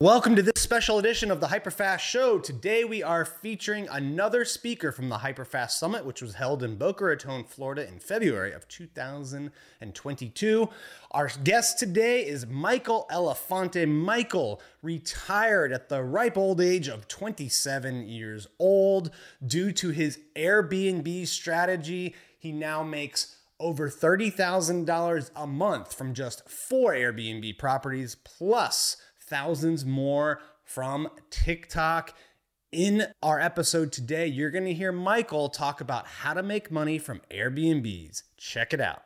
Welcome to this special edition of the Hyperfast Show. Today we are featuring another speaker from the Hyperfast Summit, which was held in Boca Raton, Florida in February of 2022. Our guest today is Michael Elefante. Michael retired at the ripe old age of 27 years old due to his Airbnb strategy. He now makes over $30,000 a month from just four Airbnb properties plus thousands more from TikTok. In our episode today, you're going to hear Michael talk about how to make money from Airbnbs. Check it out.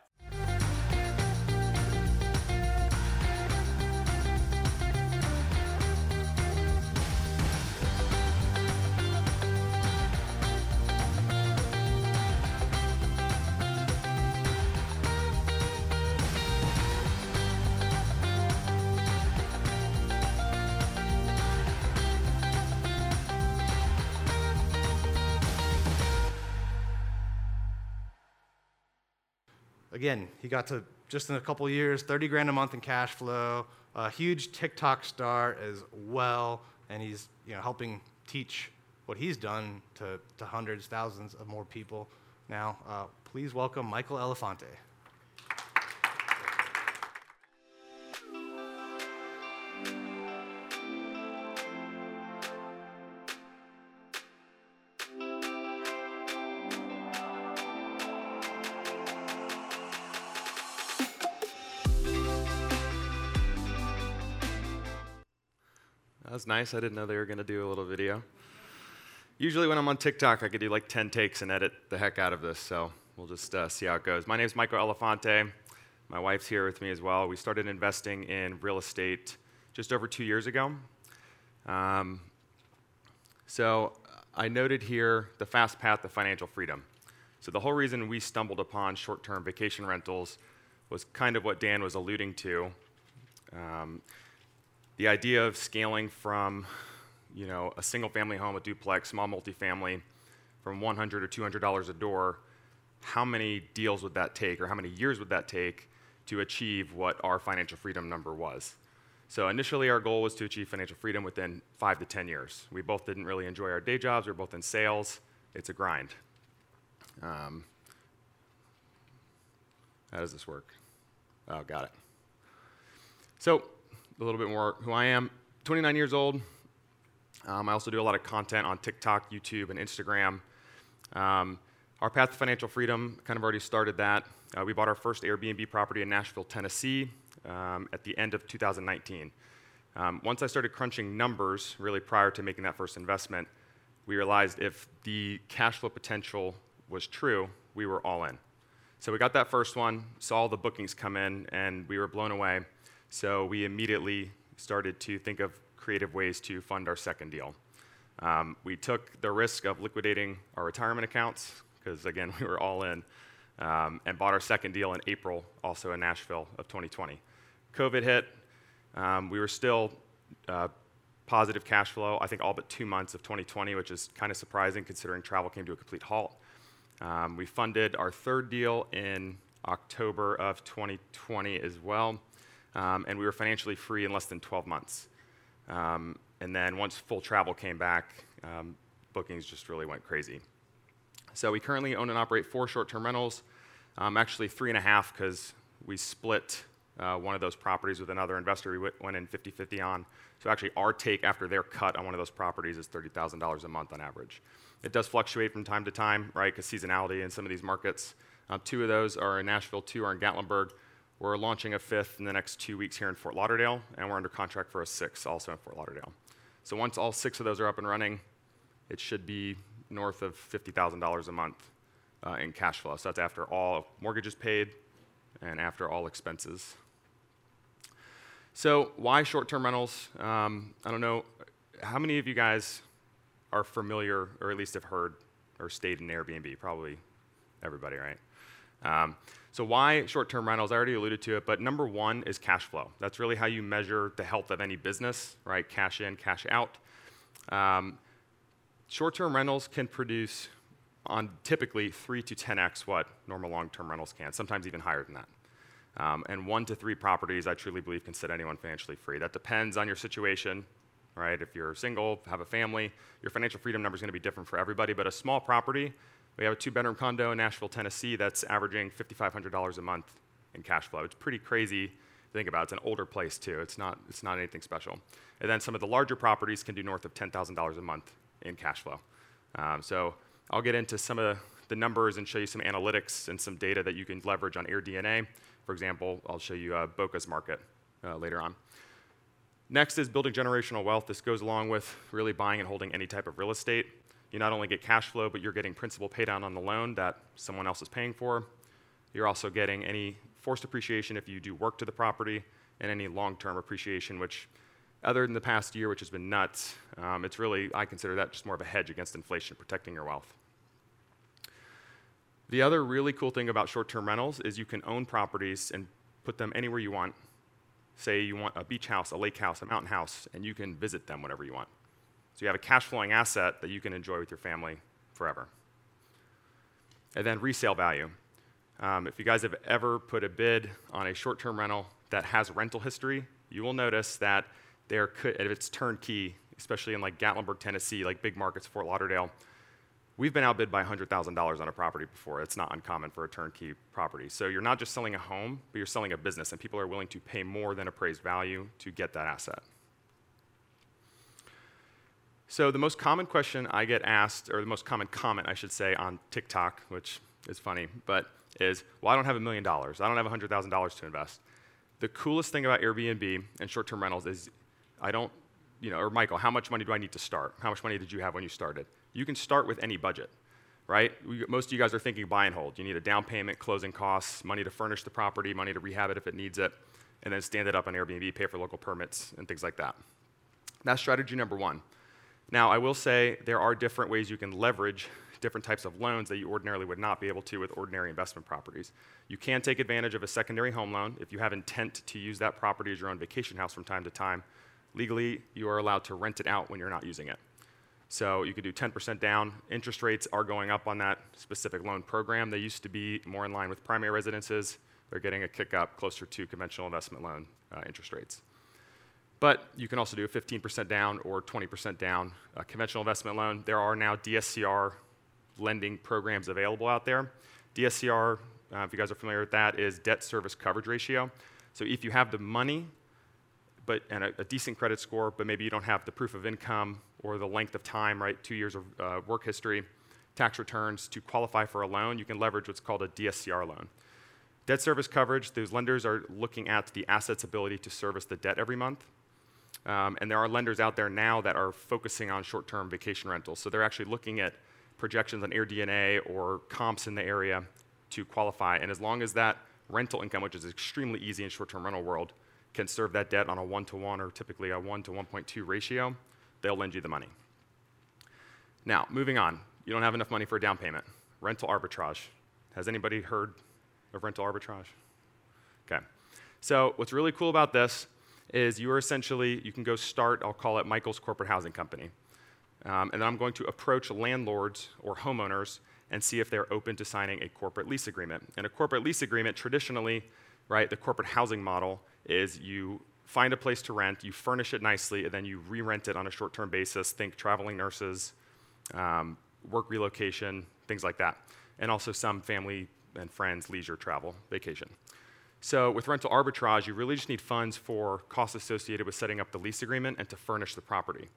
Again, he got to just in a couple years, 30 grand a month in cash flow, a huge TikTok star as well, and he's you know helping teach what he's done to, to hundreds, thousands of more people now. Uh, please welcome Michael Elefante. Was nice. I didn't know they were going to do a little video. Usually, when I'm on TikTok, I could do like 10 takes and edit the heck out of this, so we'll just uh, see how it goes. My name is Michael Elefante. My wife's here with me as well. We started investing in real estate just over two years ago. Um, so, I noted here the fast path to financial freedom. So, the whole reason we stumbled upon short term vacation rentals was kind of what Dan was alluding to. Um, the idea of scaling from you know, a single family home, a duplex, small multifamily, from 100 or $200 a door, how many deals would that take or how many years would that take to achieve what our financial freedom number was? So initially our goal was to achieve financial freedom within five to 10 years. We both didn't really enjoy our day jobs. We were both in sales. It's a grind. Um, how does this work? Oh, got it. So a little bit more who I am. 29 years old. Um, I also do a lot of content on TikTok, YouTube, and Instagram. Um, our path to financial freedom kind of already started that. Uh, we bought our first Airbnb property in Nashville, Tennessee um, at the end of 2019. Um, once I started crunching numbers, really prior to making that first investment, we realized if the cash flow potential was true, we were all in. So we got that first one, saw the bookings come in, and we were blown away. So we immediately started to think of creative ways to fund our second deal. Um, we took the risk of liquidating our retirement accounts, because again, we were all in, um, and bought our second deal in April, also in Nashville of 2020. COVID hit. Um, we were still uh, positive cash flow, I think all but two months of 2020, which is kind of surprising considering travel came to a complete halt. Um, we funded our third deal in October of 2020 as well um, and we were financially free in less than 12 months. Um, and then once full travel came back, um, bookings just really went crazy. So we currently own and operate four short-term rentals, um, actually three and a half because we split uh, one of those properties with another investor we went in 50-50 on. So actually our take after their cut on one of those properties is $30,000 a month on average. It does fluctuate from time to time, right, because seasonality in some of these markets. Um, two of those are in Nashville, two are in Gatlinburg. We're launching a fifth in the next two weeks here in Fort Lauderdale, and we're under contract for a sixth also in Fort Lauderdale. So once all six of those are up and running, it should be north of $50,000 a month uh, in cash flow. So that's after all mortgages paid and after all expenses. So why short-term rentals? Um, I don't know. How many of you guys are familiar, or at least have heard or stayed in Airbnb? Probably everybody, right? Um, so why short-term rentals? I already alluded to it, but number one is cash flow. That's really how you measure the health of any business, right? Cash in, cash out. Um, short-term rentals can produce on typically three to 10x what normal long-term rentals can, sometimes even higher than that. Um, and one to three properties, I truly believe, can set anyone financially free. That depends on your situation, right? If you're single, have a family, your financial freedom number is going to be different for everybody. But a small property, we have a two-bedroom condo in Nashville, Tennessee, that's averaging $5,500 a month in cash flow. It's pretty crazy to think about. It's an older place too. It's not, it's not anything special. And then some of the larger properties can do north of $10,000 a month in cash flow. Um, so I'll get into some of the numbers and show you some analytics and some data that you can leverage on AirDNA. For example, I'll show you uh, Boca's market uh, later on. Next is building generational wealth. This goes along with really buying and holding any type of real estate. You not only get cash flow, but you're getting principal paydown on the loan that someone else is paying for. You're also getting any forced appreciation if you do work to the property, and any long-term appreciation, which, other than the past year, which has been nuts, um, it's really I consider that just more of a hedge against inflation, protecting your wealth. The other really cool thing about short-term rentals is you can own properties and put them anywhere you want. Say you want a beach house, a lake house, a mountain house, and you can visit them whenever you want. So you have a cash flowing asset that you can enjoy with your family forever. And then resale value. Um, if you guys have ever put a bid on a short term rental that has rental history, you will notice that there could, if it's turnkey, especially in like Gatlinburg, Tennessee, like big markets, Fort Lauderdale, we've been outbid by $100,000 on a property before. It's not uncommon for a turnkey property. So you're not just selling a home, but you're selling a business, and people are willing to pay more than appraised value to get that asset. So the most common question I get asked, or the most common comment, I should say, on TikTok, which is funny, but is, well, I don't have a million dollars. I don't have $100,000 to invest. The coolest thing about Airbnb and short-term rentals is I don't, you know, or Michael, how much money do I need to start? How much money did you have when you started? You can start with any budget, right? Most of you guys are thinking buy and hold. You need a down payment, closing costs, money to furnish the property, money to rehab it if it needs it, and then stand it up on Airbnb, pay for local permits, and things like that. That's strategy number one. Now, I will say there are different ways you can leverage different types of loans that you ordinarily would not be able to with ordinary investment properties. You can take advantage of a secondary home loan if you have intent to use that property as your own vacation house from time to time. Legally, you are allowed to rent it out when you're not using it. So you could do 10% down. Interest rates are going up on that specific loan program. They used to be more in line with primary residences. They're getting a kick up closer to conventional investment loan uh, interest rates. But you can also do a 15% down or 20% down uh, conventional investment loan. There are now DSCR lending programs available out there. DSCR, uh, if you guys are familiar with that, is debt service coverage ratio. So if you have the money but, and a, a decent credit score, but maybe you don't have the proof of income or the length of time, right, two years of uh, work history, tax returns to qualify for a loan, you can leverage what's called a DSCR loan. Debt service coverage, those lenders are looking at the asset's ability to service the debt every month. Um, and there are lenders out there now that are focusing on short term vacation rentals. So they're actually looking at projections on AirDNA or comps in the area to qualify. And as long as that rental income, which is extremely easy in short term rental world, can serve that debt on a one to one or typically a one to 1.2 ratio, they'll lend you the money. Now, moving on. You don't have enough money for a down payment. Rental arbitrage. Has anybody heard of rental arbitrage? Okay. So, what's really cool about this is you are essentially, you can go start, I'll call it Michael's Corporate Housing Company. Um, and then I'm going to approach landlords or homeowners and see if they're open to signing a corporate lease agreement. And a corporate lease agreement, traditionally, right, the corporate housing model is you find a place to rent, you furnish it nicely, and then you re rent it on a short term basis. Think traveling nurses, um, work relocation, things like that. And also some family and friends leisure travel, vacation. So with rental arbitrage, you really just need funds for costs associated with setting up the lease agreement and to furnish the property.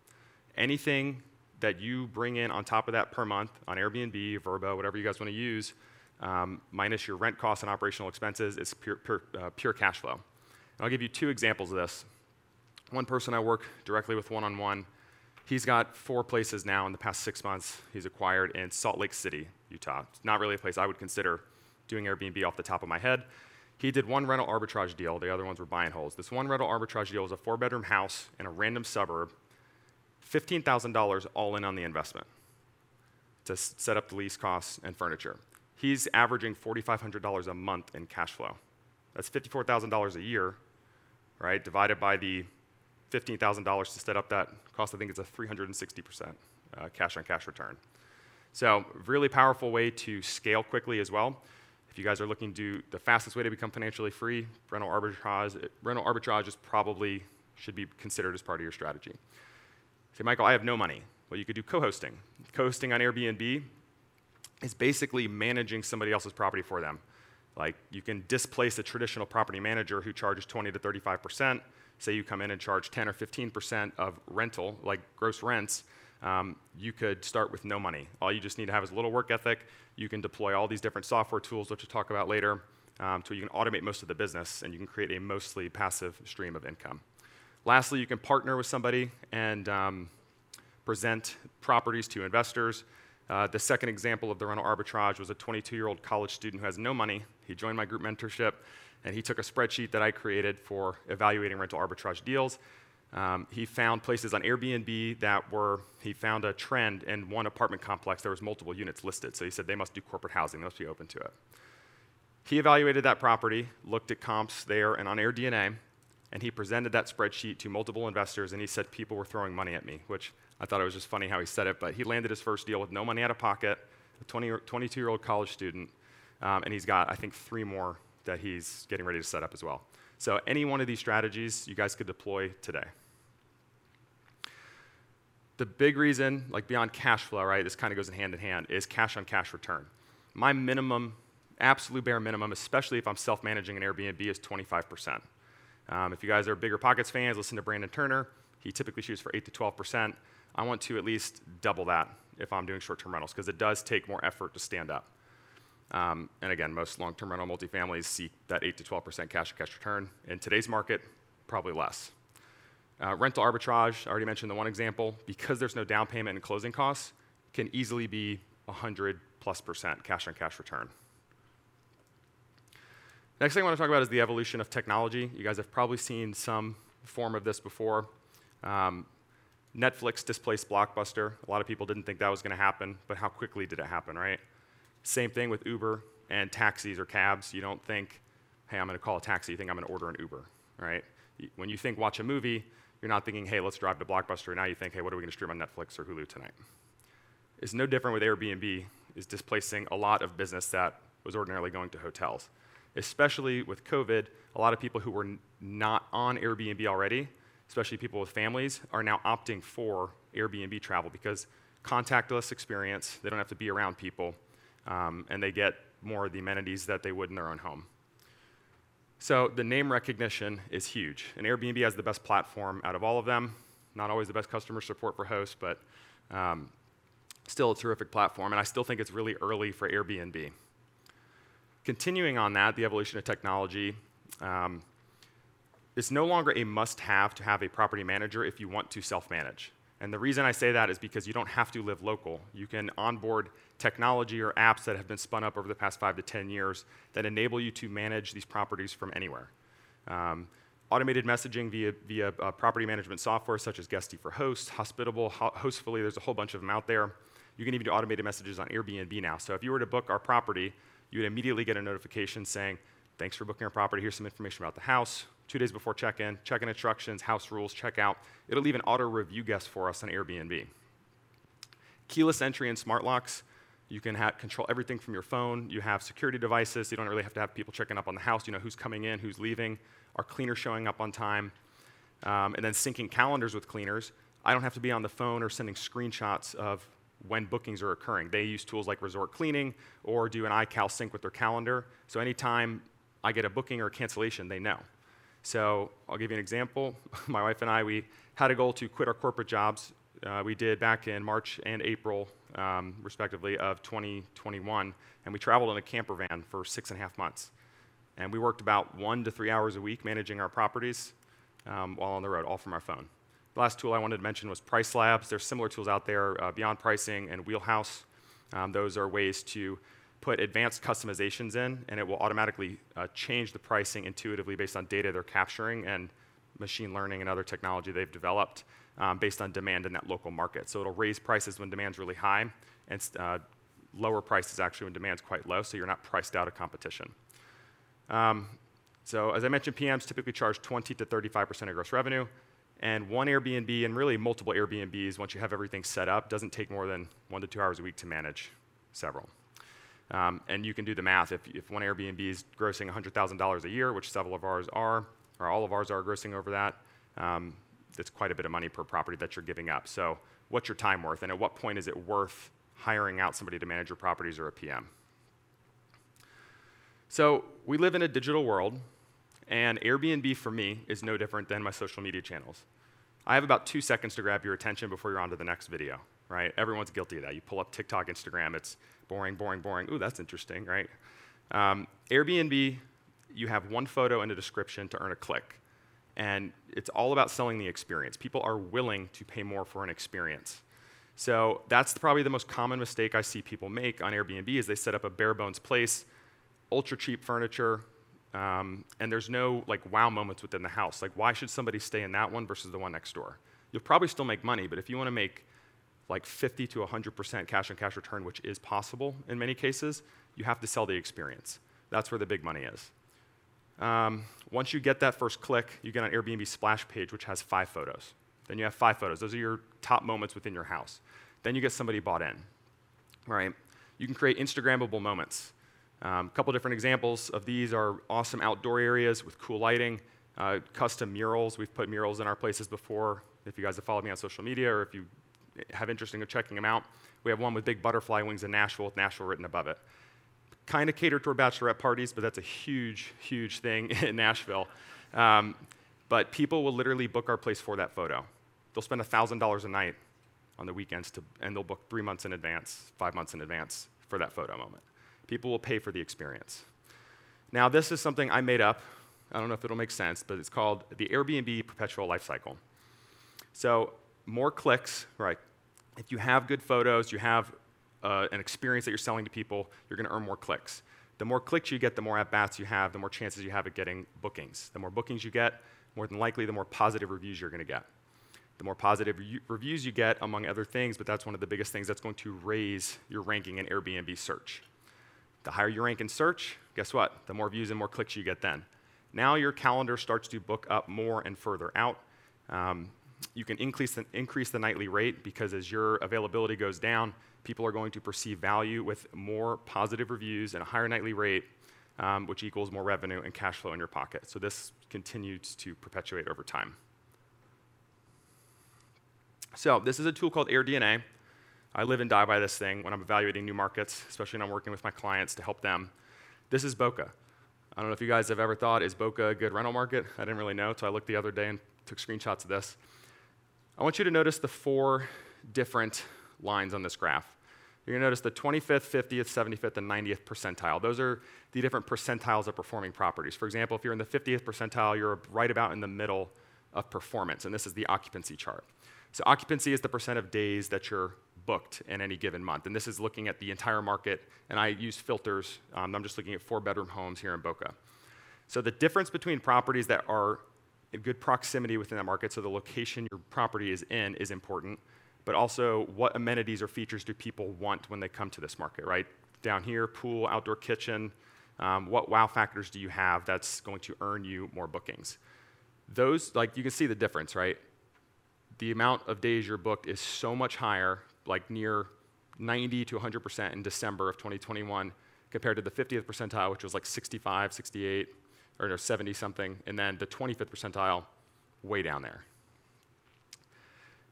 Anything that you bring in on top of that per month on Airbnb, Vrbo, whatever you guys want to use, um, minus your rent costs and operational expenses, is pure, pure, uh, pure cash flow. And I'll give you two examples of this. One person I work directly with one on one, he's got four places now in the past six months he's acquired in Salt Lake City, Utah. It's not really a place I would consider doing Airbnb off the top of my head. He did one rental arbitrage deal, the other ones were buying holes. This one rental arbitrage deal was a four bedroom house in a random suburb, $15,000 all in on the investment to set up the lease costs and furniture. He's averaging $4,500 a month in cash flow. That's $54,000 a year, right? Divided by the $15,000 to set up that cost, I think it's a 360% uh, cash on cash return. So, really powerful way to scale quickly as well. If you guys are looking to the fastest way to become financially free, rental arbitrage, rental arbitrage is probably should be considered as part of your strategy. Say, Michael, I have no money. Well, you could do co-hosting. Co-hosting on Airbnb is basically managing somebody else's property for them. Like you can displace a traditional property manager who charges 20 to 35 percent. Say you come in and charge 10 or 15 percent of rental, like gross rents. Um, you could start with no money. All you just need to have is a little work ethic. You can deploy all these different software tools, which we'll talk about later, um, so you can automate most of the business and you can create a mostly passive stream of income. Lastly, you can partner with somebody and um, present properties to investors. Uh, the second example of the rental arbitrage was a 22 year old college student who has no money. He joined my group mentorship and he took a spreadsheet that I created for evaluating rental arbitrage deals. Um, he found places on Airbnb that were, he found a trend in one apartment complex, there was multiple units listed. So he said they must do corporate housing, they must be open to it. He evaluated that property, looked at comps there and on AirDNA, and he presented that spreadsheet to multiple investors, and he said people were throwing money at me, which I thought it was just funny how he said it, but he landed his first deal with no money out of pocket, a 20, 22 year old college student, um, and he's got, I think, three more that he's getting ready to set up as well. So, any one of these strategies you guys could deploy today. The big reason, like beyond cash flow, right, this kind of goes in hand in hand, is cash on cash return. My minimum, absolute bare minimum, especially if I'm self managing an Airbnb, is 25%. Um, if you guys are BiggerPockets fans, listen to Brandon Turner. He typically shoots for 8 to 12%. I want to at least double that if I'm doing short term rentals because it does take more effort to stand up. Um, and again, most long term rental multifamilies seek that 8 to 12% cash on cash return. In today's market, probably less. Uh, rental arbitrage, I already mentioned the one example, because there's no down payment and closing costs, can easily be 100 plus percent cash on cash return. Next thing I want to talk about is the evolution of technology. You guys have probably seen some form of this before. Um, Netflix displaced Blockbuster. A lot of people didn't think that was going to happen, but how quickly did it happen, right? Same thing with Uber and taxis or cabs. You don't think, hey, I'm going to call a taxi. You think I'm going to order an Uber, right? When you think watch a movie, you're not thinking, hey, let's drive to Blockbuster. Now you think, hey, what are we going to stream on Netflix or Hulu tonight? It's no different with Airbnb, is displacing a lot of business that was ordinarily going to hotels. Especially with COVID, a lot of people who were not on Airbnb already, especially people with families, are now opting for Airbnb travel because contactless experience, they don't have to be around people, um, and they get more of the amenities that they would in their own home. So the name recognition is huge. And Airbnb has the best platform out of all of them. Not always the best customer support for hosts, but um, still a terrific platform. And I still think it's really early for Airbnb. Continuing on that, the evolution of technology, um, it's no longer a must have to have a property manager if you want to self manage. And the reason I say that is because you don't have to live local. You can onboard technology or apps that have been spun up over the past five to 10 years that enable you to manage these properties from anywhere. Um, automated messaging via, via uh, property management software such as Guesty for Host, Hospitable, Hostfully, there's a whole bunch of them out there. You can even do automated messages on Airbnb now. So if you were to book our property, you would immediately get a notification saying, thanks for booking our property, here's some information about the house, two days before check-in, check-in instructions, house rules, check-out. It'll even auto-review guests for us on Airbnb. Keyless entry and smart locks. You can control everything from your phone. You have security devices. You don't really have to have people checking up on the house. You know who's coming in, who's leaving. Our cleaner showing up on time. Um, and then syncing calendars with cleaners. I don't have to be on the phone or sending screenshots of when bookings are occurring. They use tools like Resort Cleaning or do an iCal sync with their calendar. So anytime I get a booking or a cancellation, they know. So I'll give you an example. My wife and I, we had a goal to quit our corporate jobs. Uh, we did back in March and April, um, respectively, of 2021, and we traveled in a camper van for six and a half months. And we worked about one to three hours a week managing our properties um, while on the road, all from our phone. The last tool I wanted to mention was Price Labs. There's similar tools out there, uh, Beyond Pricing and Wheelhouse. Um, those are ways to put advanced customizations in, and it will automatically uh, change the pricing intuitively based on data they're capturing and machine learning and other technology they've developed um, based on demand in that local market. So it'll raise prices when demand's really high and uh, lower prices actually when demand's quite low, so you're not priced out of competition. Um, so as I mentioned, PMs typically charge 20 to 35% of gross revenue. And one Airbnb and really multiple Airbnbs, once you have everything set up, doesn't take more than one to two hours a week to manage several. Um, and you can do the math. If, if one Airbnb is grossing $100,000 a year, which several of ours are, or all of ours are grossing over that, um, it's quite a bit of money per property that you're giving up. So, what's your time worth? And at what point is it worth hiring out somebody to manage your properties or a PM? So, we live in a digital world, and Airbnb for me is no different than my social media channels. I have about two seconds to grab your attention before you're on to the next video, right? Everyone's guilty of that. You pull up TikTok, Instagram, it's boring, boring, boring. Ooh, that's interesting, right? Um, Airbnb, you have one photo and a description to earn a click. And it's all about selling the experience. People are willing to pay more for an experience. So that's probably the most common mistake I see people make on Airbnb is they set up a bare bones place, ultra cheap furniture, um, and there's no like wow moments within the house. Like why should somebody stay in that one versus the one next door? You'll probably still make money, but if you want to make like 50 to 100% cash on cash return, which is possible in many cases, you have to sell the experience. That's where the big money is. Um, once you get that first click, you get an Airbnb splash page, which has five photos. Then you have five photos. Those are your top moments within your house. Then you get somebody bought in, right? You can create Instagrammable moments. A um, couple different examples of these are awesome outdoor areas with cool lighting, uh, custom murals. We've put murals in our places before. If you guys have followed me on social media or if you have interest in checking them out, we have one with big butterfly wings in Nashville with Nashville written above it kind of cater toward bachelorette parties, but that's a huge, huge thing in Nashville. Um, but people will literally book our place for that photo. They'll spend $1,000 a night on the weekends, to, and they'll book three months in advance, five months in advance for that photo moment. People will pay for the experience. Now, this is something I made up. I don't know if it'll make sense, but it's called the Airbnb perpetual life cycle. So, more clicks, right? If you have good photos, you have uh, an experience that you're selling to people, you're going to earn more clicks. The more clicks you get, the more at bats you have, the more chances you have at getting bookings. The more bookings you get, more than likely, the more positive reviews you're going to get. The more positive re- reviews you get, among other things, but that's one of the biggest things that's going to raise your ranking in Airbnb search. The higher you rank in search, guess what? The more views and more clicks you get then. Now your calendar starts to book up more and further out. Um, you can increase the, increase the nightly rate because as your availability goes down, people are going to perceive value with more positive reviews and a higher nightly rate, um, which equals more revenue and cash flow in your pocket. So this continues to perpetuate over time. So this is a tool called AirDNA. I live and die by this thing when I'm evaluating new markets, especially when I'm working with my clients to help them. This is Boca. I don't know if you guys have ever thought, is Boca a good rental market? I didn't really know, so I looked the other day and took screenshots of this. I want you to notice the four different lines on this graph. You're going to notice the 25th, 50th, 75th, and 90th percentile. Those are the different percentiles of performing properties. For example, if you're in the 50th percentile, you're right about in the middle of performance, and this is the occupancy chart. So, occupancy is the percent of days that you're booked in any given month. And this is looking at the entire market, and I use filters. Um, I'm just looking at four bedroom homes here in Boca. So, the difference between properties that are good proximity within that market, so the location your property is in is important but also what amenities or features do people want when they come to this market, right? Down here, pool, outdoor kitchen, um, what wow factors do you have that's going to earn you more bookings? Those, like, you can see the difference, right? The amount of days you're booked is so much higher, like near 90 to 100% in December of 2021 compared to the 50th percentile, which was like 65, 68, or no, 70 something, and then the 25th percentile, way down there.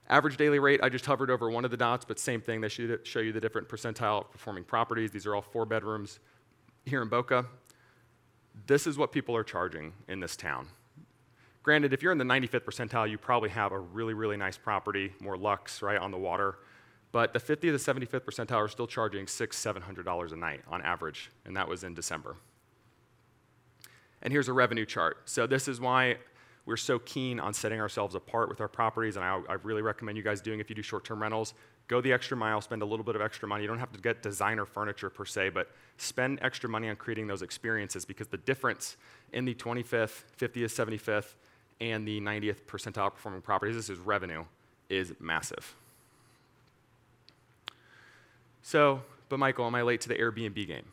Average daily rate, I just hovered over one of the dots, but same thing. They should show you the different percentile performing properties. These are all four bedrooms here in Boca. This is what people are charging in this town. Granted, if you're in the 95th percentile, you probably have a really, really nice property, more luxe, right, on the water. But the 50th to 75th percentile are still charging six, seven hundred dollars a night on average, and that was in December. And here's a revenue chart. So this is why we're so keen on setting ourselves apart with our properties, and I, I really recommend you guys doing if you do short-term rentals, go the extra mile, spend a little bit of extra money. You don't have to get designer furniture per se, but spend extra money on creating those experiences because the difference in the 25th, 50th, 75th, and the 90th percentile performing properties, this is revenue, is massive. So, but Michael, am I late to the Airbnb game?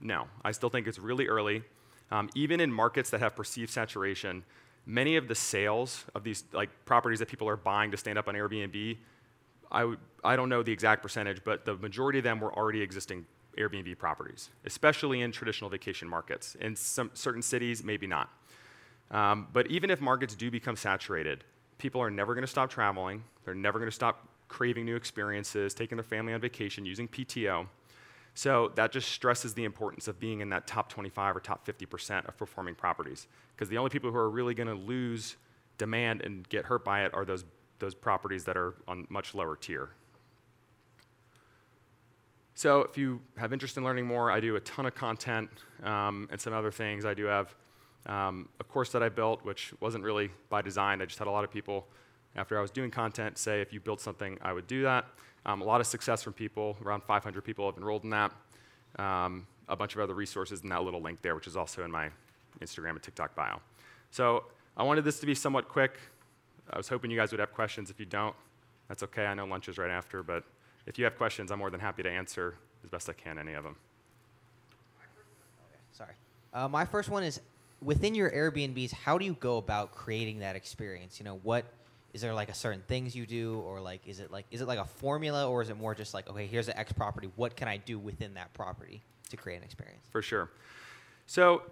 No, I still think it's really early. Um, even in markets that have perceived saturation, many of the sales of these like properties that people are buying to stand up on Airbnb, I, w- I don't know the exact percentage, but the majority of them were already existing Airbnb properties, especially in traditional vacation markets. In some certain cities, maybe not. Um, but even if markets do become saturated, people are never going to stop traveling. They're never going to stop craving new experiences, taking their family on vacation, using PTO. So that just stresses the importance of being in that top 25 or top 50% of performing properties. Because the only people who are really going to lose demand and get hurt by it are those, those properties that are on much lower tier. So if you have interest in learning more, I do a ton of content um, and some other things. I do have um, a course that I built, which wasn't really by design. I just had a lot of people, after I was doing content, say if you build something, I would do that. Um, a lot of success from people. Around 500 people have enrolled in that. Um, a bunch of other resources in that little link there, which is also in my Instagram and TikTok bio. So I wanted this to be somewhat quick. I was hoping you guys would have questions. If you don't, that's okay. I know lunch is right after, but if you have questions, I'm more than happy to answer as best I can any of them. Sorry. Uh, my first one is within your Airbnbs, how do you go about creating that experience? You know, what is there like a certain things you do or like is it like is it like a formula or is it more just like okay here's the x property what can i do within that property to create an experience? For sure. So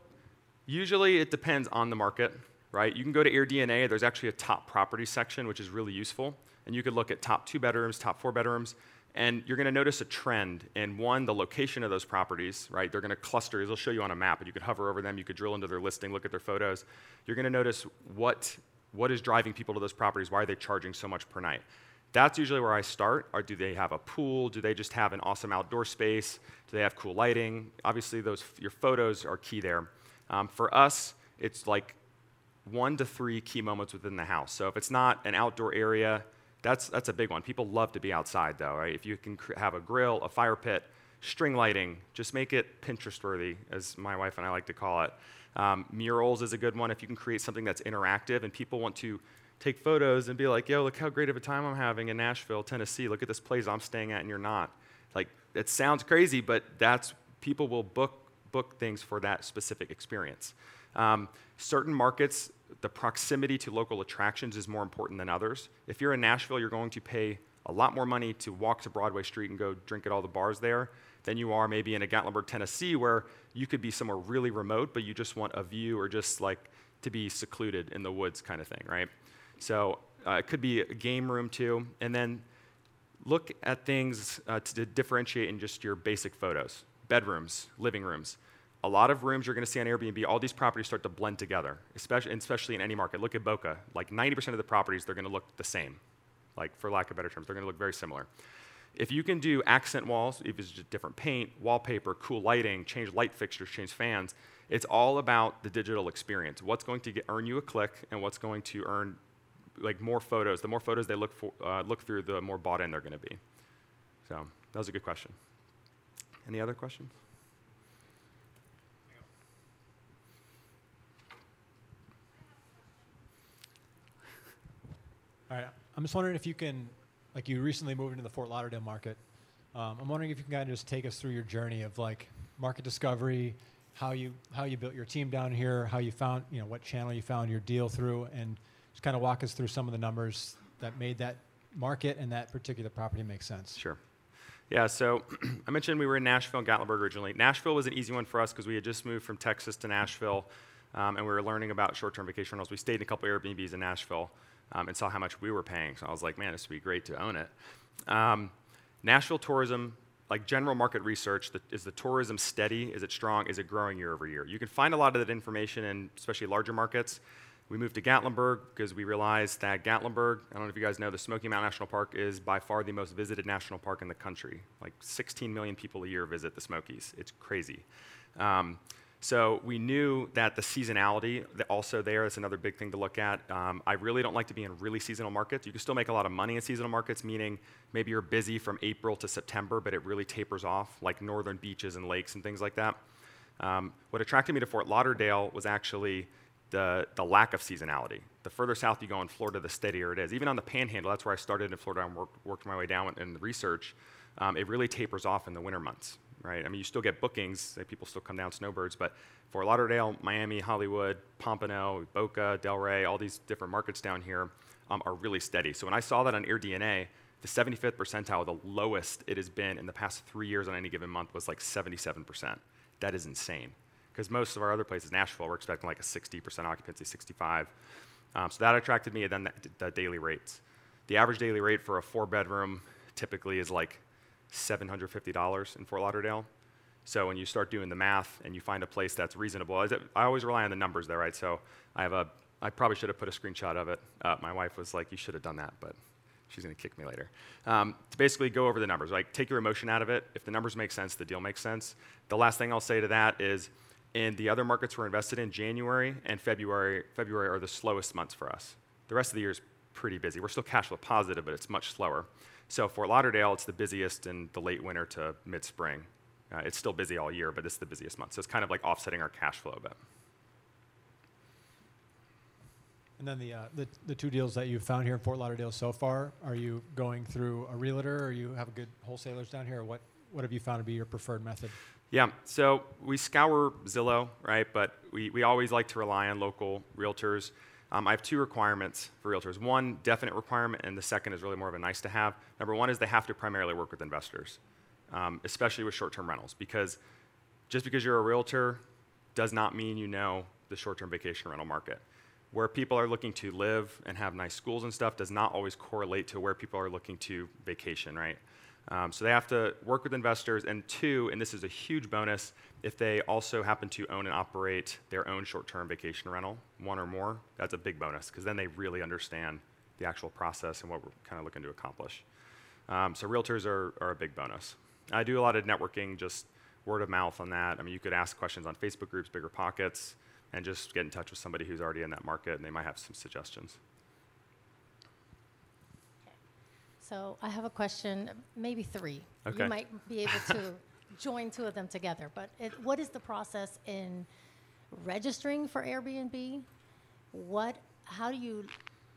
usually it depends on the market right? You can go to airdna there's actually a top property section which is really useful and you could look at top two bedrooms top four bedrooms and you're going to notice a trend in one the location of those properties right? They're going to cluster they'll show you on a map and you could hover over them you could drill into their listing look at their photos. You're going to notice what what is driving people to those properties? Why are they charging so much per night? That's usually where I start. Or do they have a pool? Do they just have an awesome outdoor space? Do they have cool lighting? Obviously, those your photos are key there. Um, for us, it's like one to three key moments within the house. So if it's not an outdoor area, that's that's a big one. People love to be outside, though, right? If you can cr- have a grill, a fire pit, string lighting, just make it Pinterest worthy, as my wife and I like to call it. Um, murals is a good one if you can create something that's interactive and people want to take photos and be like, yo, look how great of a time I'm having in Nashville, Tennessee. Look at this place I'm staying at and you're not. Like, it sounds crazy, but that's people will book book things for that specific experience. Um, certain markets, the proximity to local attractions is more important than others. If you're in Nashville, you're going to pay a lot more money to walk to Broadway Street and go drink at all the bars there than you are maybe in a Gatlinburg, Tennessee, where you could be somewhere really remote, but you just want a view or just like to be secluded in the woods kind of thing, right? So uh, it could be a game room too. And then look at things uh, to differentiate in just your basic photos bedrooms, living rooms. A lot of rooms you're going to see on Airbnb, all these properties start to blend together, especially, especially in any market. Look at Boca. Like 90% of the properties, they're going to look the same. Like, for lack of better terms, they're going to look very similar. If you can do accent walls, if it's just different paint, wallpaper, cool lighting, change light fixtures, change fans, it's all about the digital experience. What's going to get, earn you a click and what's going to earn like more photos. The more photos they look, for, uh, look through, the more bought in they're going to be. So that was a good question. Any other questions? All right. I'm just wondering if you can like you recently moved into the Fort Lauderdale market. Um, I'm wondering if you can kind of just take us through your journey of like market discovery, how you how you built your team down here, how you found you know what channel you found your deal through, and just kind of walk us through some of the numbers that made that market and that particular property make sense. Sure. Yeah, so I mentioned we were in Nashville and Gatlinburg originally. Nashville was an easy one for us because we had just moved from Texas to Nashville, um, and we were learning about short-term vacation rentals. We stayed in a couple Airbnbs in Nashville um, and saw how much we were paying. So I was like, man, this would be great to own it. Um, Nashville tourism, like general market research, the, is the tourism steady? Is it strong? Is it growing year over year? You can find a lot of that information in especially larger markets. We moved to Gatlinburg because we realized that Gatlinburg, I don't know if you guys know, the Smoky Mountain National Park is by far the most visited national park in the country. Like 16 million people a year visit the Smokies. It's crazy. Um, so we knew that the seasonality also there is another big thing to look at. Um, I really don't like to be in really seasonal markets. You can still make a lot of money in seasonal markets, meaning maybe you're busy from April to September, but it really tapers off, like northern beaches and lakes and things like that. Um, what attracted me to Fort Lauderdale was actually the, the lack of seasonality. The further south you go in Florida, the steadier it is. Even on the panhandle, that's where I started in Florida and worked, worked my way down in the research. Um, it really tapers off in the winter months right? I mean, you still get bookings, people still come down snowbirds, but Fort Lauderdale, Miami, Hollywood, Pompano, Boca, Delray, all these different markets down here um, are really steady. So when I saw that on AirDNA, the 75th percentile, the lowest it has been in the past three years on any given month, was like 77%. That is insane. Because most of our other places, Nashville, we're expecting like a 60% occupancy, 65. Um, so that attracted me, and then the, the daily rates. The average daily rate for a four bedroom typically is like $750 in Fort Lauderdale. So when you start doing the math and you find a place that's reasonable, I always rely on the numbers there, right? So I have a, I probably should have put a screenshot of it. Uh, my wife was like, you should have done that, but she's to kick me later. Um, to basically go over the numbers, like take your emotion out of it. If the numbers make sense, the deal makes sense. The last thing I'll say to that is, in the other markets we're invested in, January and February, February are the slowest months for us. The rest of the year is pretty busy. We're still cash flow positive, but it's much slower. So Fort Lauderdale, it's the busiest in the late winter to mid-spring. Uh, it's still busy all year, but this is the busiest month. So it's kind of like offsetting our cash flow a bit. And then the, uh, the, the two deals that you've found here in Fort Lauderdale so far, are you going through a realtor or you have a good wholesalers down here? Or what, what have you found to be your preferred method? Yeah, so we scour Zillow, right? But we, we always like to rely on local realtors. Um, I have two requirements for realtors. One definite requirement, and the second is really more of a nice to have. Number one is they have to primarily work with investors um, especially with short term rentals, because just because you're a realtor does not mean you know the short term vacation rental market. Where people are looking to live and have nice schools and stuff does not always correlate to where people are looking to vacation, right? Um, so they have to work with investors. And two, and this is a huge bonus, if they also happen to own and operate their own short term vacation rental, one or more, that's a big bonus because then they really understand the actual process and what we're kind of looking to accomplish. Um, so realtors are, are a big bonus. I do a lot of networking, just word of mouth on that. I mean, you could ask questions on Facebook groups, Bigger Pockets, and just get in touch with somebody who's already in that market, and they might have some suggestions. So I have a question, maybe three. Okay. You might be able to join two of them together. But it, what is the process in registering for Airbnb? What? How do you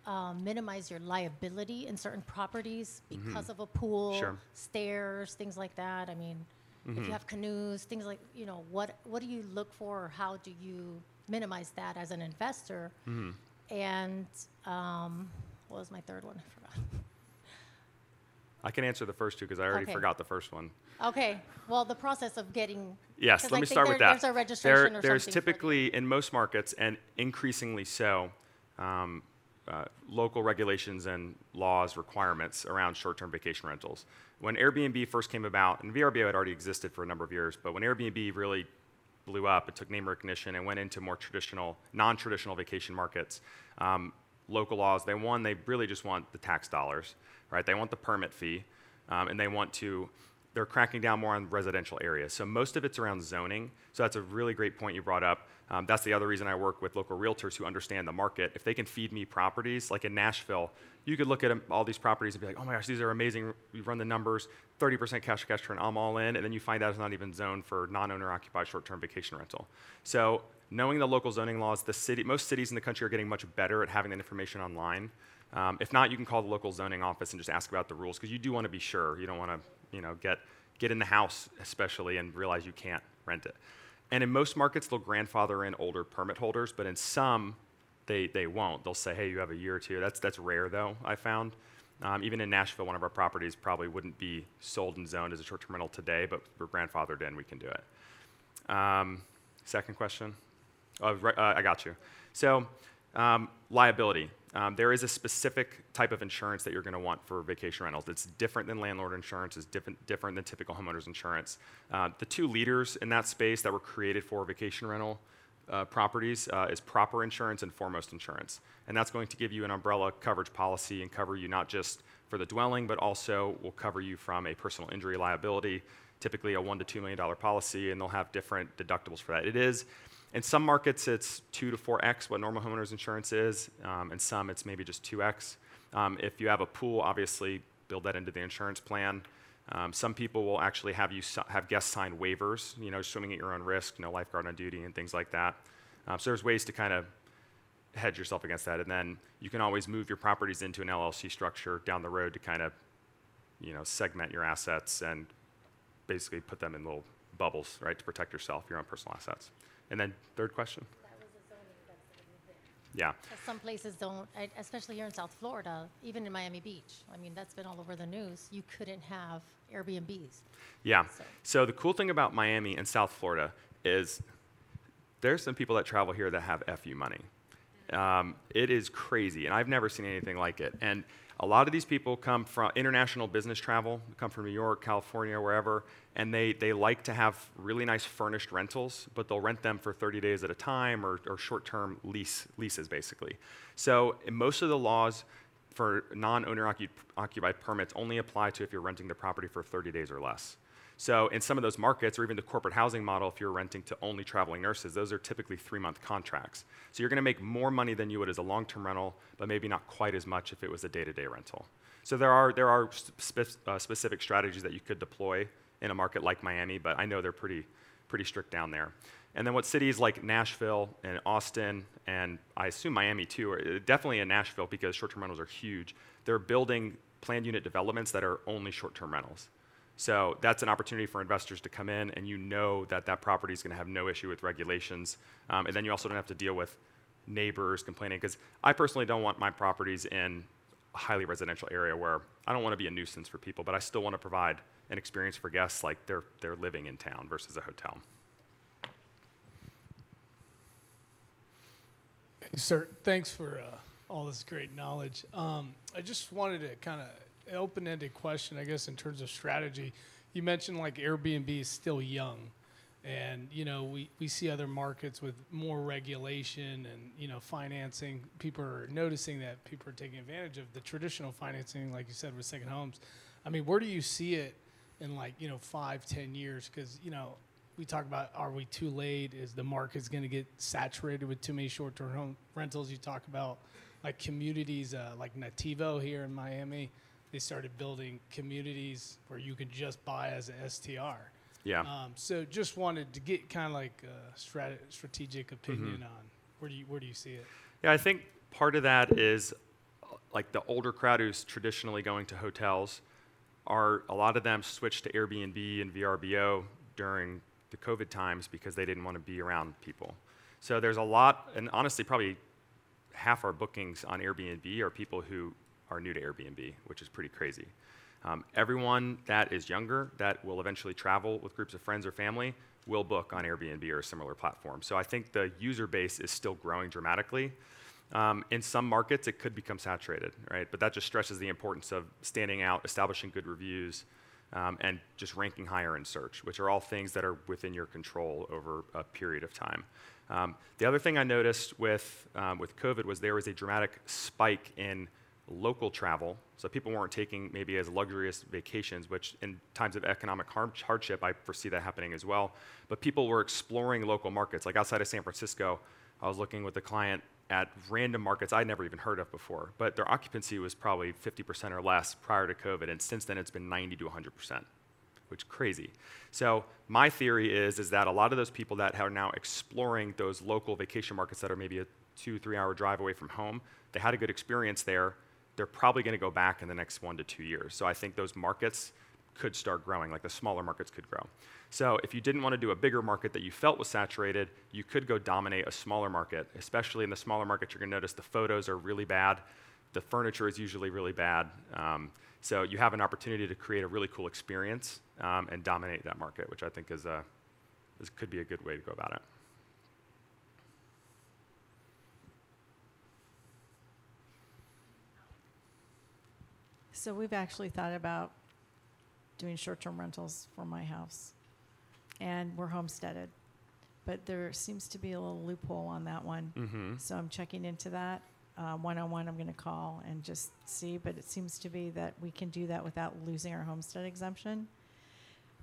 um, minimize your liability in certain properties because of a pool, Mm-hmm. Sure. stairs, things like that. I mean, if Mm-hmm. you have canoes, things like you know, what what do you look for, or how do you minimize that as an investor? Mm-hmm. And um, what was my third one? I forgot. I can answer the first two because I already Okay. forgot the first one. Okay. Well, the process of getting Yes, 'cause let I me think start there- with that. There's a registration There- or there's something for- typically in most markets, and increasingly so, um, uh, local regulations and laws requirements around short-term vacation rentals. When Airbnb first came about, and VRBO had already existed for a number of years, but when Airbnb really blew up, it took name recognition and went into more traditional, non-traditional vacation markets. Um, local laws, they one, they really just want the tax dollars, right? They want the permit fee, um, and they want to they're cracking down more on residential areas. So most of it's around zoning. So that's a really great point you brought up. Um, that's the other reason I work with local realtors who understand the market. If they can feed me properties, like in Nashville, you could look at all these properties and be like, oh my gosh, these are amazing. We run the numbers, 30% cash to cash turn, I'm all in. And then you find out it's not even zoned for non owner occupied short term vacation rental. So knowing the local zoning laws, the city, most cities in the country are getting much better at having that information online. Um, if not, you can call the local zoning office and just ask about the rules because you do want to be sure. You don't want to, you know, get get in the house especially and realize you can't rent it. And in most markets, they'll grandfather in older permit holders, but in some, they they won't. They'll say, hey, you have a year or two. That's that's rare though. I found. Um, even in Nashville, one of our properties probably wouldn't be sold and zoned as a short-term rental today, but we're grandfathered in. We can do it. Um, second question. Oh, right, uh, I got you. So, um, liability. Um, there is a specific type of insurance that you're going to want for vacation rentals. It's different than landlord insurance. It's different, different than typical homeowners insurance. Uh, the two leaders in that space that were created for vacation rental uh, properties uh, is proper insurance and foremost insurance. And that's going to give you an umbrella coverage policy and cover you not just for the dwelling, but also will cover you from a personal injury liability, typically a one to two million dollar policy, and they'll have different deductibles for that. It is, in some markets, it's two to four x what normal homeowners insurance is. Um, in some, it's maybe just two x. Um, if you have a pool, obviously build that into the insurance plan. Um, some people will actually have you si- have guests sign waivers, you know, swimming at your own risk, no lifeguard on duty, and things like that. Um, so there's ways to kind of hedge yourself against that, and then you can always move your properties into an LLC structure down the road to kind of, you know, segment your assets and basically put them in little bubbles, right, to protect yourself, your own personal assets. And then third question. Yeah. Some places don't, especially here in South Florida, even in Miami Beach. I mean, that's been all over the news. You couldn't have Airbnbs. Yeah. So- So the cool thing about Miami and South Florida is there's some people that travel here that have FU money. Um, it is crazy, and I've never seen anything like it. And a lot of these people come from international business travel, come from New York, California, wherever, and they, they like to have really nice furnished rentals, but they'll rent them for 30 days at a time or, or short term lease, leases, basically. So, most of the laws for non owner occupied permits only apply to if you're renting the property for 30 days or less. So in some of those markets, or even the corporate housing model, if you're renting to only traveling nurses, those are typically three-month contracts. So you're going to make more money than you would as a long-term rental, but maybe not quite as much if it was a day-to-day rental. So there are there are spe- uh, specific strategies that you could deploy in a market like Miami, but I know they're pretty pretty strict down there. And then what cities like Nashville and Austin and I assume Miami too, are uh, definitely in Nashville because short-term rentals are huge. They're building planned unit developments that are only short-term rentals. So that's an opportunity for investors to come in, and you know that that property is going to have no issue with regulations. Um, and then you also don't have to deal with neighbors complaining, because I personally don't want my properties in a highly residential area where I don't want to be a nuisance for people, but I still want to provide an experience for guests like they're, they're living in town versus a hotel. Sir, thanks for uh, all this great knowledge. Um, I just wanted to kind of open-ended question, I guess, in terms of strategy. You mentioned like Airbnb is still young, and you know we, we see other markets with more regulation and you know financing. People are noticing that people are taking advantage of the traditional financing, like you said, with second homes. I mean, where do you see it in like you know five, ten years? Because you know we talk about are we too late? Is the market's going to get saturated with too many short-term home rentals? You talk about like communities uh, like Natiivo here in Miami they started building communities where you could just buy as an STR. Yeah. Um, so just wanted to get kind of like a strat- strategic opinion mm-hmm. on where do you where do you see it? Yeah, I think part of that is like the older crowd who's traditionally going to hotels are a lot of them switched to Airbnb and VRBO during the COVID times because they didn't want to be around people. So there's a lot, and honestly, probably half our bookings on Airbnb are people who are new to Airbnb, which is pretty crazy. Um, everyone that is younger that will eventually travel with groups of friends or family will book on Airbnb or a similar platform. So I think the user base is still growing dramatically. Um, in some markets, it could become saturated, right? But that just stresses the importance of standing out, establishing good reviews, um, and just ranking higher in search, which are all things that are within your control over a period of time. Um, the other thing I noticed with, um, with COVID was there was a dramatic spike in local travel. So people weren't taking maybe as luxurious vacations, which in times of economic hardship, I foresee that happening as well. But people were exploring local markets. Like outside of San Francisco, I was looking with a client at random markets I'd never even heard of before, but their occupancy was probably 50% or less prior to COVID, and since then it's been 90 to 100%, which is crazy. So my theory is, is that a lot of those people that are now exploring those local vacation markets that are maybe a two, three hour drive away from home, they had a good experience there, they're probably going to go back in the next one to two years. So I think those markets could start growing, like the smaller markets could grow. So if you didn't want to do a bigger market that you felt was saturated, you could go dominate a smaller market. Especially in the smaller market, you're going to notice the photos are really bad, the furniture is usually really bad. Um, so you have an opportunity to create a really cool experience um, and dominate that market, which I think is a, is, could be a good way to go about it. So we've actually thought about doing short-term rentals for my house, and we're homesteaded, but there seems to be a little loophole on that one. Mm-hmm. So I'm checking into that. One on one, I'm going to call and just see, but it seems to be that we can do that without losing our homestead exemption.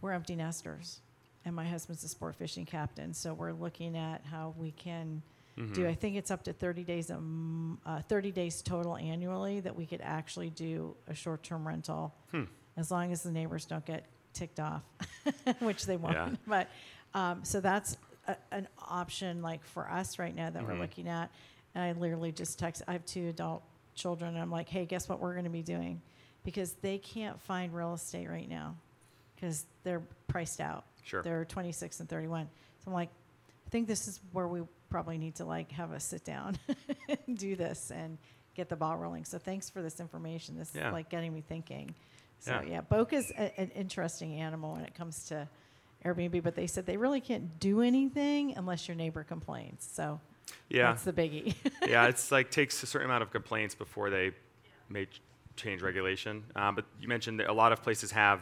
We're empty nesters, and my husband's a sport fishing captain, so we're looking at how we can Mm-hmm. do. I think it's up to 30 days, um, uh, 30 days total annually that we could actually do a short-term rental, Hmm. as long as the neighbors don't get ticked off, which they won't. Yeah. But um, so that's a, an option, like for us right now that we're Mhm. looking at. And I literally just text. I have two adult children, and I'm like, "Hey, guess what we're going to be doing?" Because they can't find real estate right now, because they're priced out. Sure. They're 26 and 31. So I'm like, I think this is where we probably need to like have a sit down and do this and get the ball rolling. So thanks for this information. This Yeah. is like getting me thinking. So Yeah. yeah, Boca's a, an interesting animal when it comes to Airbnb, but they said they really can't do anything unless your neighbor complains. So Yeah. That's the biggie. yeah, it's like takes a certain amount of complaints before they may change regulation. Um, but you mentioned that a lot of places have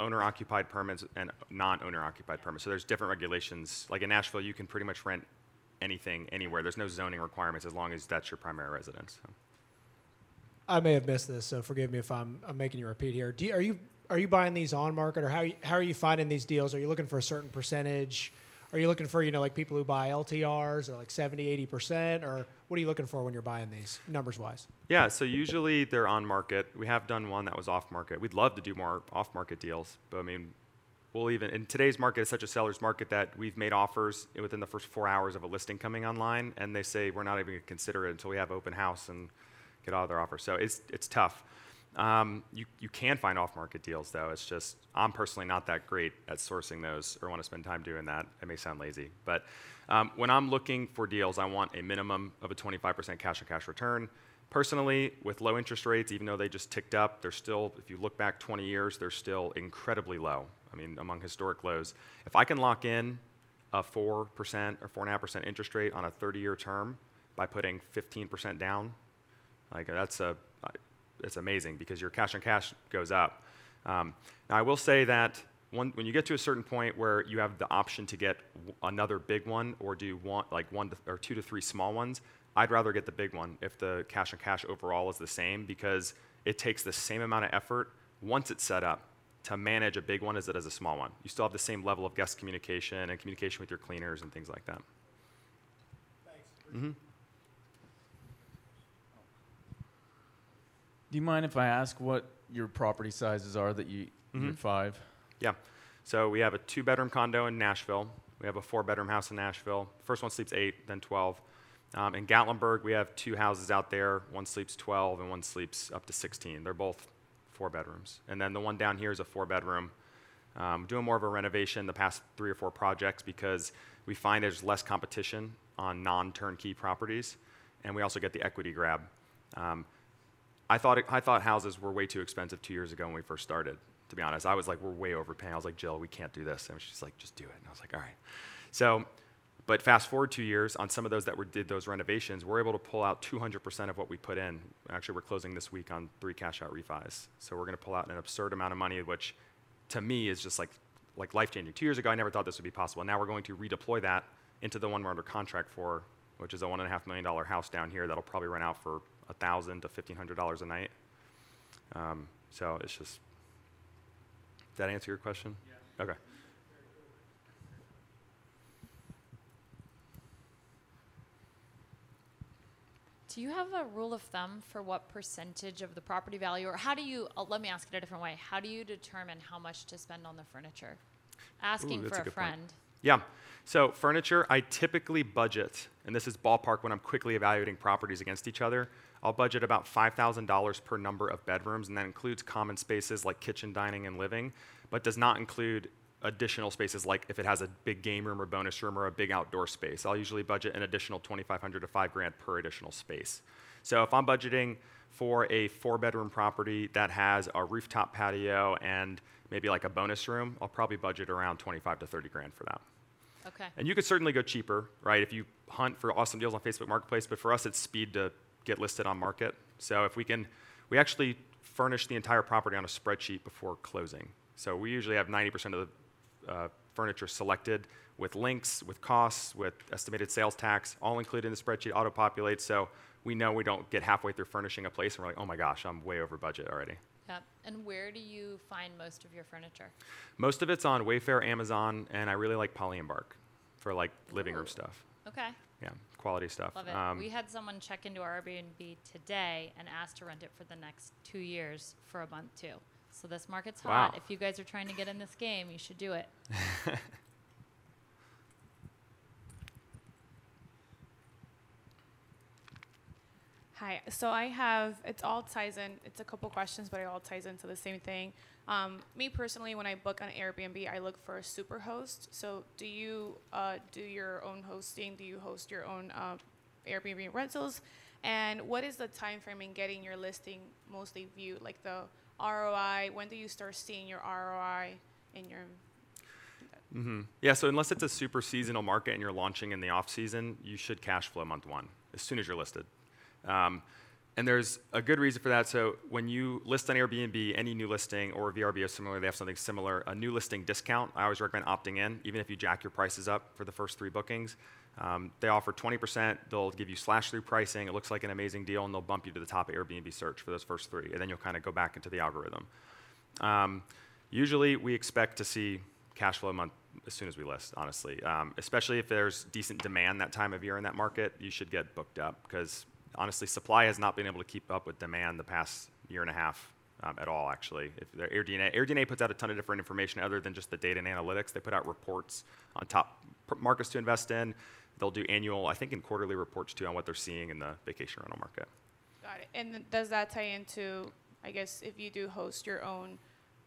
owner-occupied permits and non-owner occupied permits. So there's different regulations. Like in Nashville, you can pretty much rent anything anywhere. There's no zoning requirements as long as that's your primary residence. So. I may have missed this, so forgive me if I'm, I'm making you repeat here. Do you, are you are you buying these on market, or how you, how are you finding these deals? Are you looking for a certain percentage? Are you looking for you know like people who buy LTRs or like 70, 80 percent, or what are you looking for when you're buying these numbers wise? Yeah, so usually they're on market. We have done one that was off market. We'd love to do more off market deals, but I mean, we'll even in today's market is such a seller's market that we've made offers within the first four hours of a listing coming online, and they say we're not even going to consider it until we have open house and get all their offers. So it's it's tough. Um, you, you can find off market deals though. It's just, I'm personally not that great at sourcing those or want to spend time doing that. It may sound lazy. But um, when I'm looking for deals, I want a minimum of a 25% cash on cash return. Personally, with low interest rates, even though they just ticked up, they're still, if you look back 20 years, they're still incredibly low. I mean, among historic lows. If I can lock in a 4% or 4.5% interest rate on a 30 year term by putting 15% down, like that's a, it's amazing because your cash on cash goes up. Um, now, I will say that one, when you get to a certain point where you have the option to get w- another big one or do one like one to, or two to three small ones, I'd rather get the big one if the cash on cash overall is the same because it takes the same amount of effort once it's set up to manage a big one as it does a small one. You still have the same level of guest communication and communication with your cleaners and things like that. Thanks. Do you mind if I ask what your property sizes are that you Mhm. you're five? Yeah. So we have a two bedroom condo in Nashville. We have a four bedroom house in Nashville. First one sleeps eight, then 12. Um, in Gatlinburg, we have two houses out there. One sleeps 12 and one sleeps up to 16. They're both four bedrooms. And then the one down here is a four bedroom. Um, doing more of a renovation the past three or four projects because we find there's less competition on non turnkey properties. And we also get the equity grab. Um, I thought, it, I thought houses were way too expensive two years ago when we first started, to be honest. I was like, we're way overpaying. I was like, Jill, we can't do this. And she's like, just do it. And I was like, all right. So, but fast forward two years, on some of those that were, did those renovations, we're able to pull out 200% of what we put in. Actually, we're closing this week on three cash out refis. So we're going to pull out an absurd amount of money, which to me is just like, like life changing. Two years ago, I never thought this would be possible. Now we're going to redeploy that into the one we're under contract for, which is a $1.5 million house down here that'll probably rent out for 1,000 to $1,500 a night. Um, so it's just, did that answer your question? Yeah. Okay. Do you have a rule of thumb for what percentage of the property value, or how do you, uh, let me ask it a different way, how do you determine how much to spend on the furniture? Asking that's for a a good point. friend. Yeah. So furniture, I typically budget, and this is ballpark when I'm quickly evaluating properties against each other. I'll budget about $5,000 per number of bedrooms, and that includes common spaces like kitchen, dining, and living, but does not include additional spaces like if it has a big game room or bonus room or a big outdoor space. I'll usually budget an additional 2,500 to 5 grand per additional space. So if I'm budgeting for a four bedroom property that has a rooftop patio and maybe like a bonus room, I'll probably budget around 25 to 30 grand for that. Okay. And you could certainly go cheaper, right? If you hunt for awesome deals on Facebook Marketplace, but for us, it's speed to get listed on market. So if we can, we actually furnish the entire property on a spreadsheet before closing. So we usually have 90% of the uh, furniture selected with links, with costs, with estimated sales tax, all included in the spreadsheet, auto populates. So we know we don't get halfway through furnishing a place and we're like, oh my gosh, I'm way over budget already. Yep. And where do you find most of your furniture? Most of it's on Wayfair, Amazon, and I really like Poly & Bark for like living room stuff. Okay. Yeah, quality stuff. Love it. Um, we had someone check into our Airbnb today and asked to rent it for the next two years for a month too. So this market's hot. Wow. If you guys are trying to get in this game, you should do it. Hi. So I have it's all ties in. It's a couple questions, but it all ties into the same thing. Um, me personally, when I book on Airbnb, I look for a super host. So do you uh, do your own hosting? Do you host your own uh, Airbnb rentals? And what is the time frame in getting your listing mostly viewed? Like the ROI. When do you start seeing your ROI in your Mm-hmm. Yeah, so unless it's a super seasonal market and you're launching in the off season, you should cash flow month one as soon as you're listed. Um, and there's a good reason for that. So when you list on Airbnb, any new listing or VRBO similar, they have something similar, a new listing discount. I always recommend opting in, even if you jack your prices up for the first three bookings. Um, they offer 20%. They'll give you slash through pricing. It looks like an amazing deal, and they'll bump you to the top of Airbnb search for those first three, and then you'll kind of go back into the algorithm. Um, usually, we expect to see cash flow month as soon as we list, honestly. Um, especially if there's decent demand that time of year in that market, you should get booked up because honestly, supply has not been able to keep up with demand the past year and a half um, at all, actually. If AirDNA, AirDNA puts out a ton of different information other than just the data and analytics. They put out reports on top markets to invest in. They'll do annual, I think, in quarterly reports too on what they're seeing in the vacation rental market. Got it. And does that tie into, I guess, if you do host your own,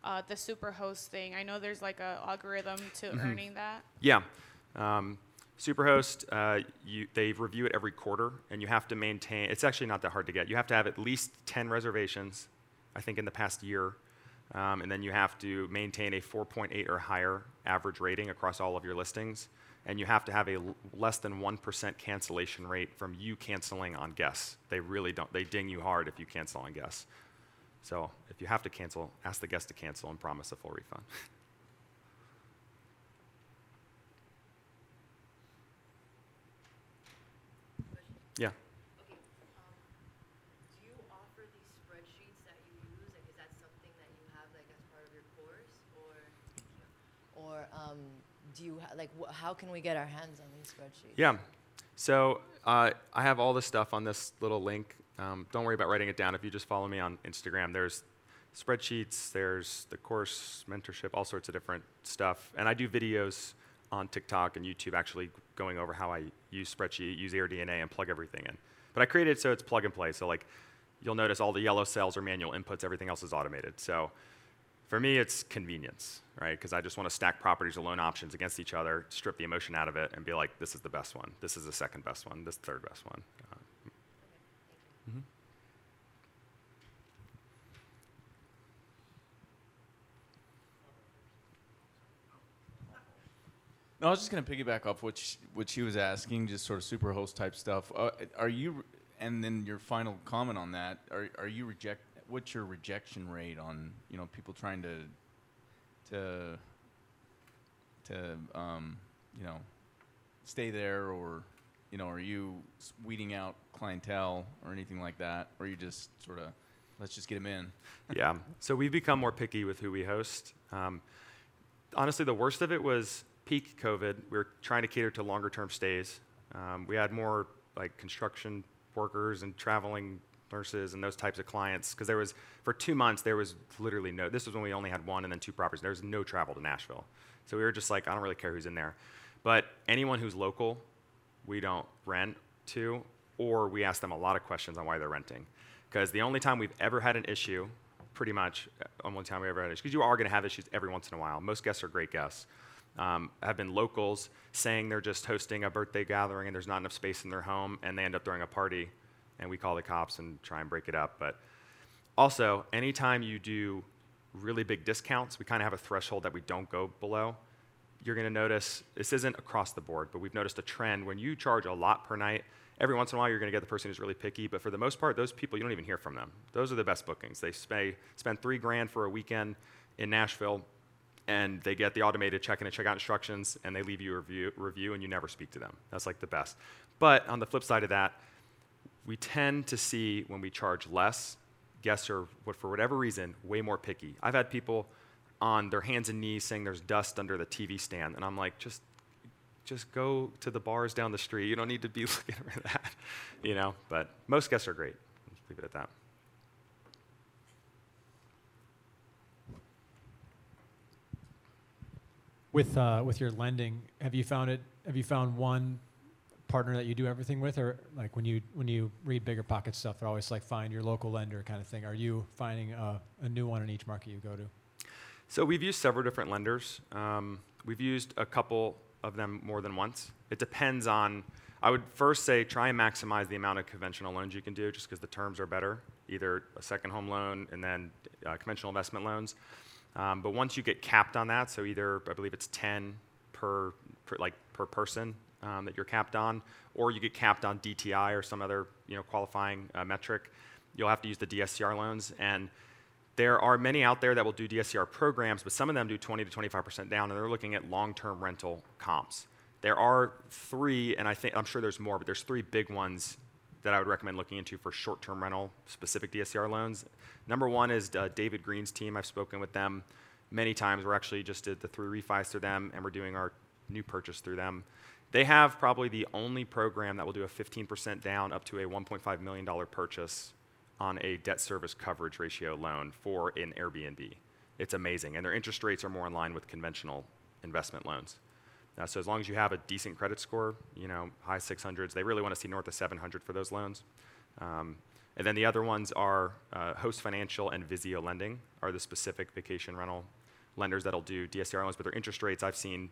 uh, the super host thing? I know there's like a algorithm to earning that. Yeah. Um, Superhost, uh, you, they review it every quarter, and you have to maintain. It's actually not that hard to get. You have to have at least 10 reservations, I think, in the past year, um, and then you have to maintain a 4.8 or higher average rating across all of your listings, and you have to have a l- less than 1% cancellation rate from you canceling on guests. They really don't. They ding you hard if you cancel on guests. So if you have to cancel, ask the guest to cancel and promise a full refund. yeah. Okay, Um do you offer these spreadsheets that you use? Like is that something that you have like as part of your course or um, do you ha- like wh- how can we get our hands on these spreadsheets? Yeah. So uh, I have all this stuff on this little link. Um, don't worry about writing it down. If you just follow me on Instagram, there's spreadsheets, there's the course mentorship, all sorts of different stuff. And I do videos on TikTok and YouTube actually going over how I use spreadsheet, use AirDNA, and plug everything in. But I created it so it's plug and play. So like you'll notice all the yellow cells are manual inputs, everything else is automated. So for me, it's convenience, right? Because I just want to stack properties or loan options against each other, strip the emotion out of it, and be like, this is the best one, this is the second best one, this third best one. Uh, mhm. No, I was just going to piggyback off what she, what she was asking, just sort of super host type stuff. Uh, are you, and then your final comment on that, are, are you reject, what's your rejection rate on, you know, people trying to, to, to, um, you know, stay there or, you know, are you weeding out clientele or anything like that? Or you just sort of, let's just get them in? yeah. So we've become more picky with who we host. Um, honestly, the worst of it was peak COVID. We were trying to cater to longer term stays. Um, we had more like construction workers and traveling nurses and those types of clients because there was for two months there was literally no. This was when we only had one and then two properties. There was no travel to Nashville, so we were just like, I don't really care who's in there. But anyone who's local, we don't rent to, or we ask them a lot of questions on why they're renting. Because the only time we've ever had an issue, pretty much, uh, only time we ever had an issue, because you are going to have issues every once in a while. Most guests are great guests. Um, have been locals saying they're just hosting a birthday gathering and there's not enough space in their home, and they end up throwing a party, and we call the cops and try and break it up. But also, anytime you do really big discounts, we kind of have a threshold that we don't go below. You're going to notice this isn't across the board, but we've noticed a trend when you charge a lot per night. Every once in a while, you're going to get the person who's really picky, but for the most part, those people you don't even hear from them. Those are the best bookings. They spend spend three grand for a weekend in Nashville, and they get the automated check-in and check-out instructions, and they leave you a review, review, and you never speak to them. That's like the best. But on the flip side of that, we tend to see when we charge less, guests are, for whatever reason, way more picky. I've had people on their hands and knees saying there's dust under the TV stand, and I'm like, just, just go to the bars down the street. You don't need to be looking for that, you know. But most guests are great. Let's leave it at that. With uh, with your lending, have you found it? Have you found one partner that you do everything with, or like when you when you read BiggerPockets stuff, they're always like find your local lender kind of thing. Are you finding a, a new one in each market you go to? So we've used several different lenders. Um, we've used a couple of them more than once. It depends on. I would first say try and maximize the amount of conventional loans you can do, just because the terms are better. Either a second home loan and then uh, conventional investment loans. Um, but once you get capped on that, so either I believe it's 10 per, per like per person um, that you're capped on, or you get capped on DTI or some other you know qualifying uh, metric. You'll have to use the DSCR loans, and there are many out there that will do DSCR programs, but some of them do 20 to 25% down, and they're looking at long-term rental comps. There are three, and I think I'm sure there's more, but there's three big ones that I would recommend looking into for short-term rental specific DSCR loans. Number one is uh, David Greene's team. I've spoken with them many times. We're actually just did the three refis through them, and we're doing our new purchase through them. They have probably the only program that will do a 15% down up to a $1.5 million purchase on a debt service coverage ratio loan for an Airbnb. It's amazing, and their interest rates are more in line with conventional investment loans. Uh, so as long as you have a decent credit score, you know, high 600s, they really want to see north of 700 for those loans. Um, and then the other ones are uh, Host Financial and Visio Lending are the specific vacation rental lenders that'll do DSCR loans, but their interest rates I've seen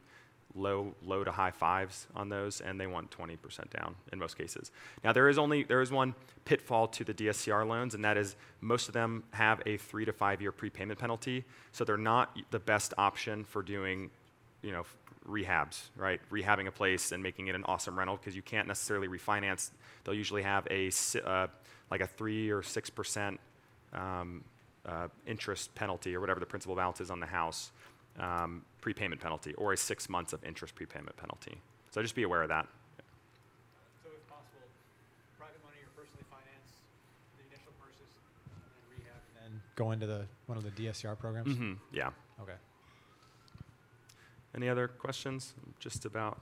low low to high fives on those, and they want 20% down in most cases. Now there is only there is one pitfall to the DSCR loans, and that is most of them have a three to five year prepayment penalty, so they're not the best option for doing, you know, rehabs, right? Rehabbing a place and making it an awesome rental because you can't necessarily refinance. They'll usually have a uh, like a three or six percent um, uh, interest penalty or whatever the principal balance is on the house um, prepayment penalty or a six months of interest prepayment penalty. So just be aware of that. So if possible, private money or personally finance the initial purchase and then rehab and then go into the one of the DSCR programs. hmm Yeah. Okay. Any other questions? Just about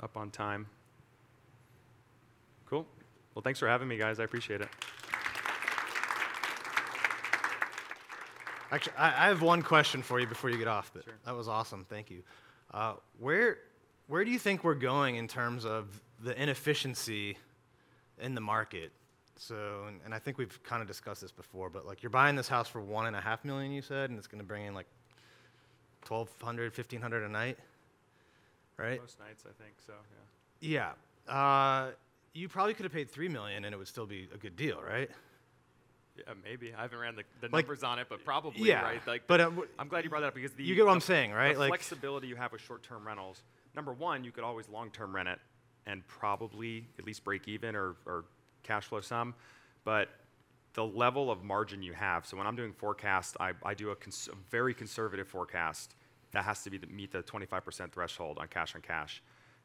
up on time. Cool. Well, thanks for having me, guys. I appreciate it. Actually, I, I have one question for you before you get off. But Sure. that was awesome. Thank you. Uh, where where do you think we're going in terms of the inefficiency in the market? So, and, and I think we've kind of discussed this before, but like you're buying this house for one and a half million, you said, and it's going to bring in like 1,200, 1,500 a night, right? Most nights, I think so. Yeah. Yeah. Uh, you probably could have paid three million, and it would still be a good deal, right? Yeah, maybe. I haven't ran the, the Like- numbers on it, but probably, yeah, right? Like, but, uh, w- I'm glad you brought that up because the you get what the- I'm saying, right? The Like- flexibility you have with short-term rentals. Number one, you could always long-term rent it and probably at least break even or, or cash flow some, but the level of margin you have. So when I'm doing forecast, I, I do a, cons- a very conservative forecast that has to be the, meet the 25% threshold on cash on cash.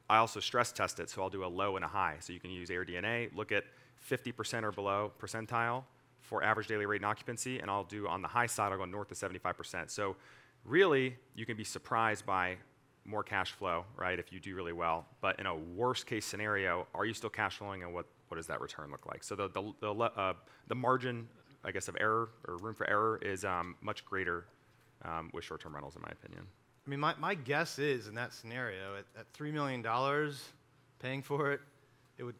I also stress test it, so I'll do a low and a high. So you can use AirDNA, look at 50% or below percentile for average daily rate and occupancy, and I'll do on the high side, I'll go north of 75%. So really, you can be surprised by more cash flow, right, if you do really well. But in a worst case scenario, are you still cash flowing and what, what does that return look like? So the, the, the, uh, the margin, I guess, of error or room for error is um, much greater um, with short term rentals, in my opinion. I mean, my, my guess is in that scenario, at, at $3 million paying for it, it would,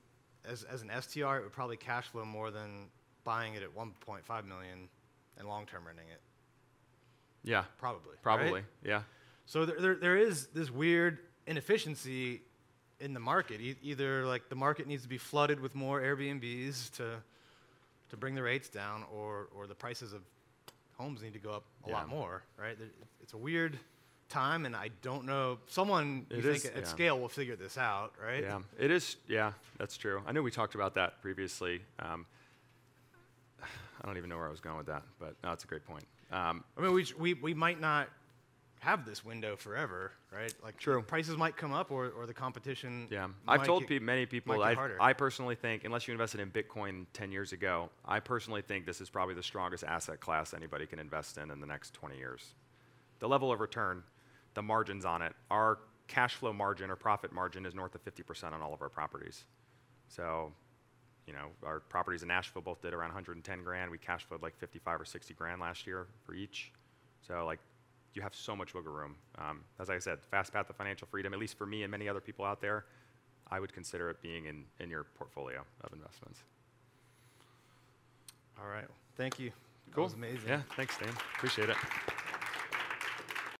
as, as an STR, it would probably cash flow more than buying it at 1.5 million and long term renting it. Yeah, Probably. right? probably. Yeah. So there, there, there is this weird inefficiency in the market. E- either like the market needs to be flooded with more Airbnbs to, to bring the rates down, or, or the prices of homes need to go up a lot more, right? There- It's a weird time, and I don't know. Someone you It think is, at yeah. scale will figure this out, right? Yeah, it is. Yeah, that's true. I know we talked about that previously. Um, I don't even know where I was going with that, but no, it's a great point. Um, I mean, we, we, we might not have this window forever, right? Like True. prices might come up, or, or the competition. yeah, I've told get- pe- many people. I. I personally think, unless you invested in Bitcoin 10 years ago, I personally think this is probably the strongest asset class anybody can invest in in the next 20 years. The level of return, the margins on it, our cash flow margin or profit margin is north of 50% on all of our properties. So, you know, our properties in Nashville both did around 110 grand. We cash flowed like 55 or 60 grand last year for each. So, like, you have so much wiggle room. Um, as I said, fast path to financial freedom, at least for me and many other people out there, I would consider it being in, in your portfolio of investments. All right. Thank you. That Cool. was amazing. Yeah, thanks, Dan. Appreciate it.